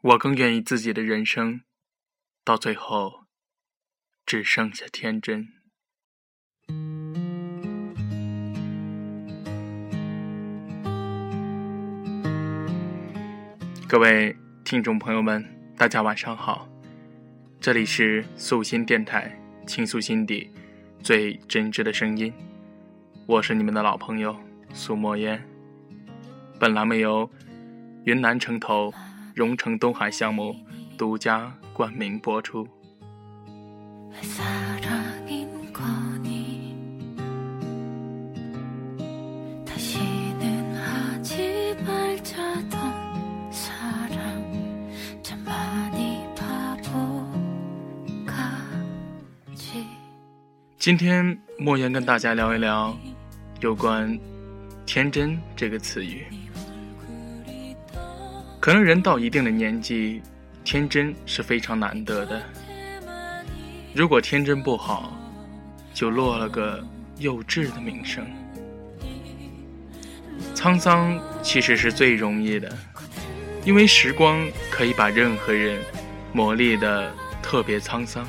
我更愿意自己的人生，到最后只剩下天真。各位听众朋友们，大家晚上好，这里是素心电台，倾诉心底最真挚的声音，我是你们的老朋友苏墨烟。本栏目由云南城投蓉城东海项目独家冠名播出。今天莫言跟大家聊一聊有关“天真”这个词语。可能人到一定的年纪，天真是非常难得的。如果天真不好，就落了个幼稚的名声。沧桑其实是最容易的，因为时光可以把任何人磨砺的特别沧桑。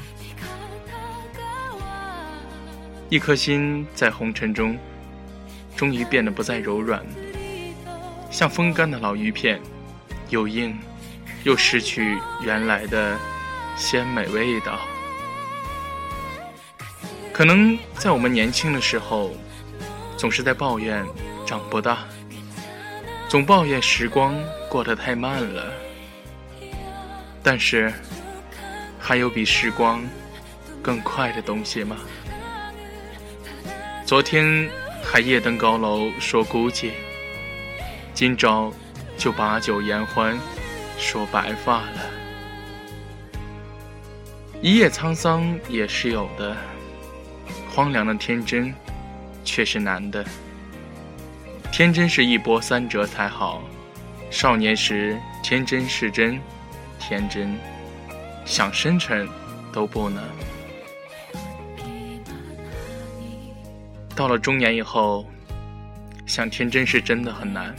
一颗心在红尘中，终于变得不再柔软，像风干的老鱼片。又硬，又失去原来的鲜美味道。可能在我们年轻的时候，总是在抱怨长不大，总抱怨时光过得太慢了。但是，还有比时光更快的东西吗？昨天还夜登高楼说孤寂，今朝。就把酒言欢，说白发了。一夜沧桑也是有的，荒凉的天真却是难的。天真是一波三折才好，少年时天真是真，天真想深沉都不能。到了中年以后，想天真是真的很难。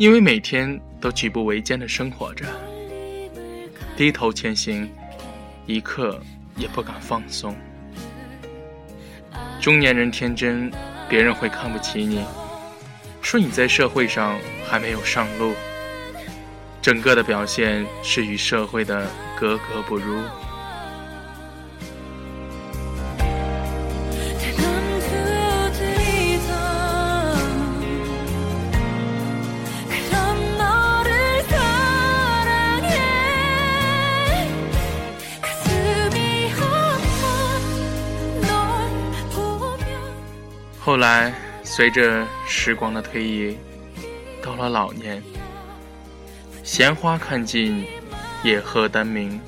因为每天都举步维艰的生活着，低头前行，一刻也不敢放松。中年人天真，别人会看不起你，说你在社会上还没有上路，整个的表现是与社会的格格不入。后来，随着时光的推移，到了老年，闲花看尽，野鹤丹鸣，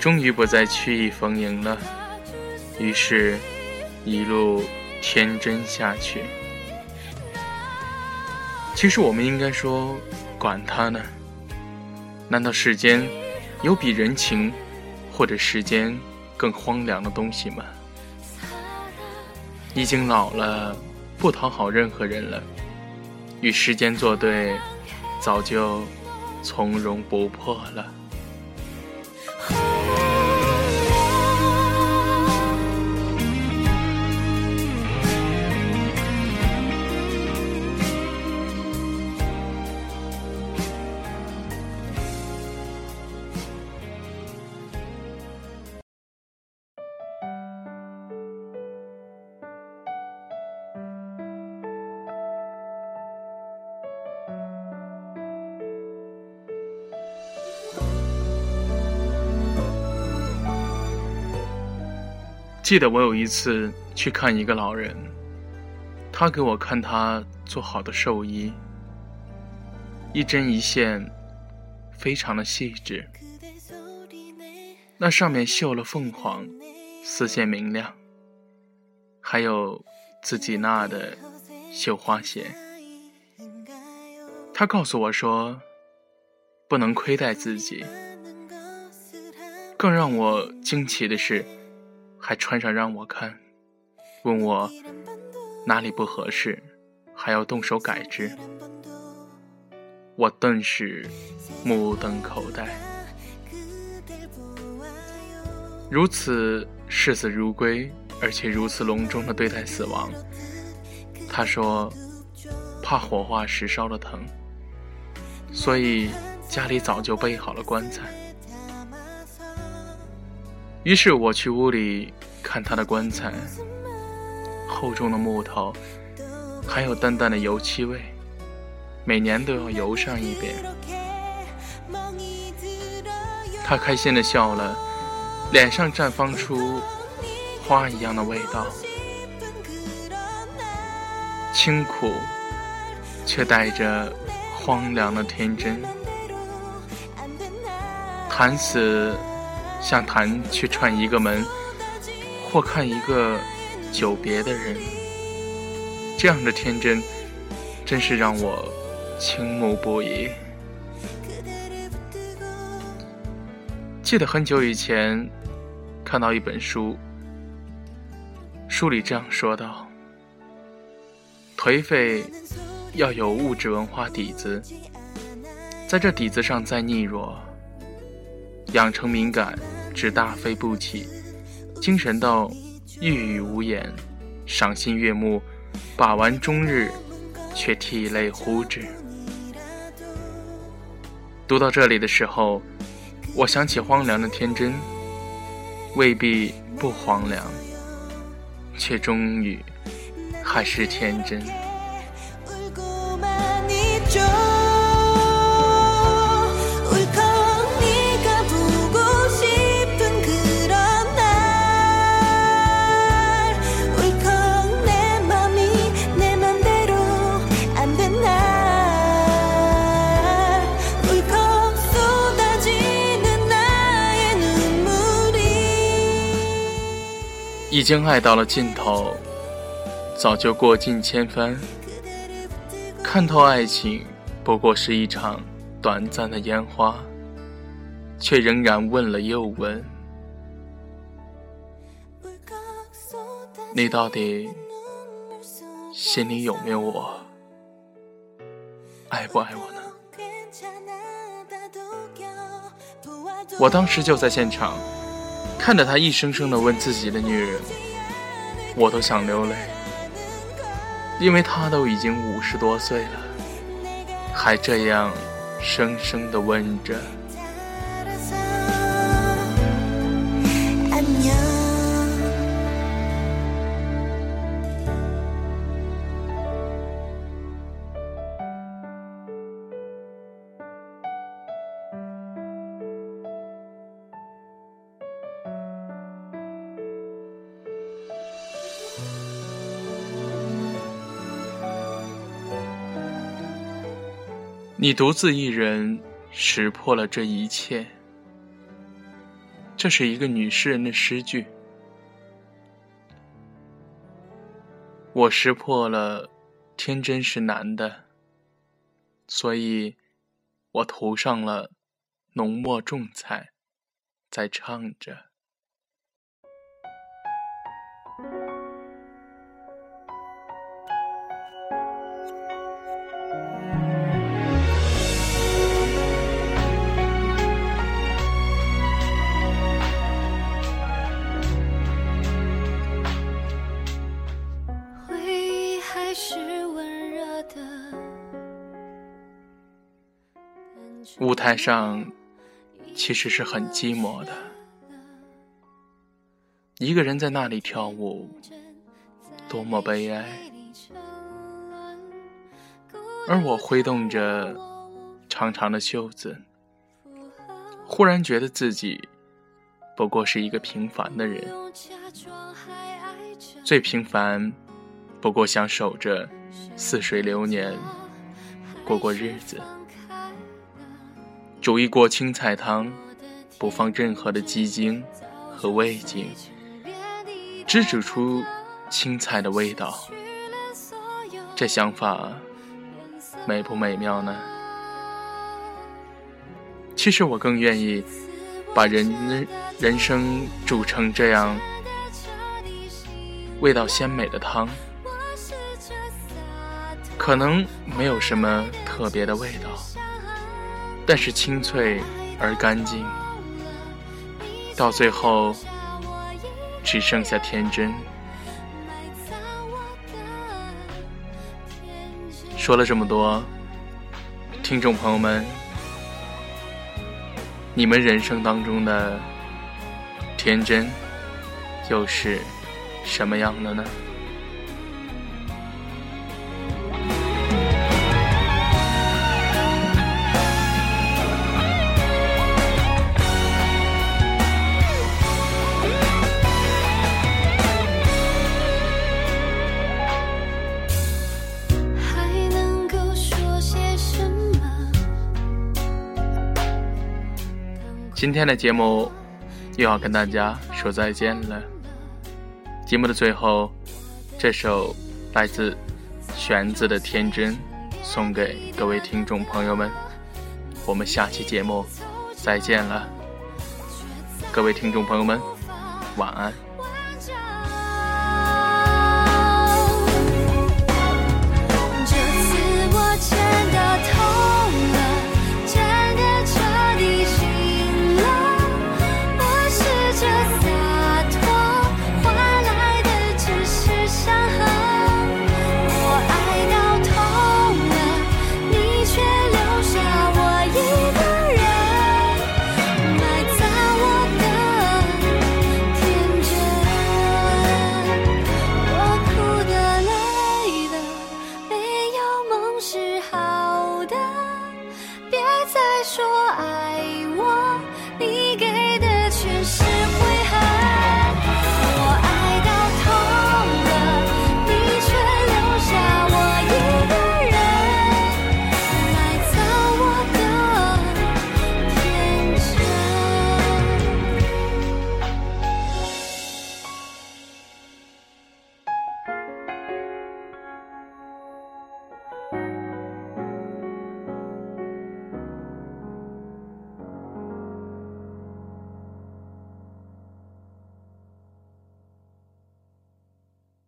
终于不再曲意逢迎了。于是，一路天真下去。其实，我们应该说，管他呢？难道世间有比人情或者时间更荒凉的东西吗？已经老了，不讨好任何人了，与时间作对，早就从容不迫了。记得我有一次去看一个老人，他给我看他做好的寿衣，一针一线，非常的细致。那上面绣了凤凰，丝线明亮，还有自己纳的绣花鞋。他告诉我说，不能亏待自己。更让我惊奇的是。还穿上让我看，问我哪里不合适，还要动手改之。我顿时目瞪口呆。如此视死如归，而且如此隆重的对待死亡。他说，怕火化时烧了疼，所以家里早就备好了棺材。于是我去屋里看他的棺材，厚重的木头，还有淡淡的油漆味，每年都要油上一遍。他开心的笑了，脸上绽放出花一样的味道，清苦，却带着荒凉的天真，谈死。像谈去串一个门，或看一个久别的人，这样的天真，真是让我倾慕不已。记得很久以前看到一本书，书里这样说道：颓废要有物质文化底子，在这底子上再逆弱，养成敏感。只大飞不起，精神到欲语无言，赏心悦目，把玩终日，却涕泪呼之。读到这里的时候，我想起荒凉的天真，未必不荒凉，却终于还是天真。已经爱到了尽头，早就过尽千帆，看透爱情不过是一场短暂的烟花，却仍然问了又问：你到底心里有没有我？爱不爱我呢？我当时就在现场。看着他一声声的问自己的女人，我都想流泪，因为他都已经五十多岁了，还这样生生的问着。你独自一人识破了这一切，这是一个女诗人的诗句。我识破了，天真是难的，所以我涂上了浓墨重彩，在唱着。舞台上其实是很寂寞的，一个人在那里跳舞，多么悲哀。而我挥动着长长的袖子，忽然觉得自己不过是一个平凡的人，最平凡，不过想守着似水流年，过过日子。煮一锅青菜汤，不放任何的鸡精和味精，只煮出青菜的味道。这想法美不美妙呢？其实我更愿意把人人生煮成这样味道鲜美的汤，可能没有什么特别的味道。但是清脆而干净，到最后只剩下天真。说了这么多，听众朋友们，你们人生当中的天真又是什么样的呢？今天的节目又要跟大家说再见了。节目的最后，这首来自玄子的《天真》送给各位听众朋友们。我们下期节目再见了，各位听众朋友们，晚安。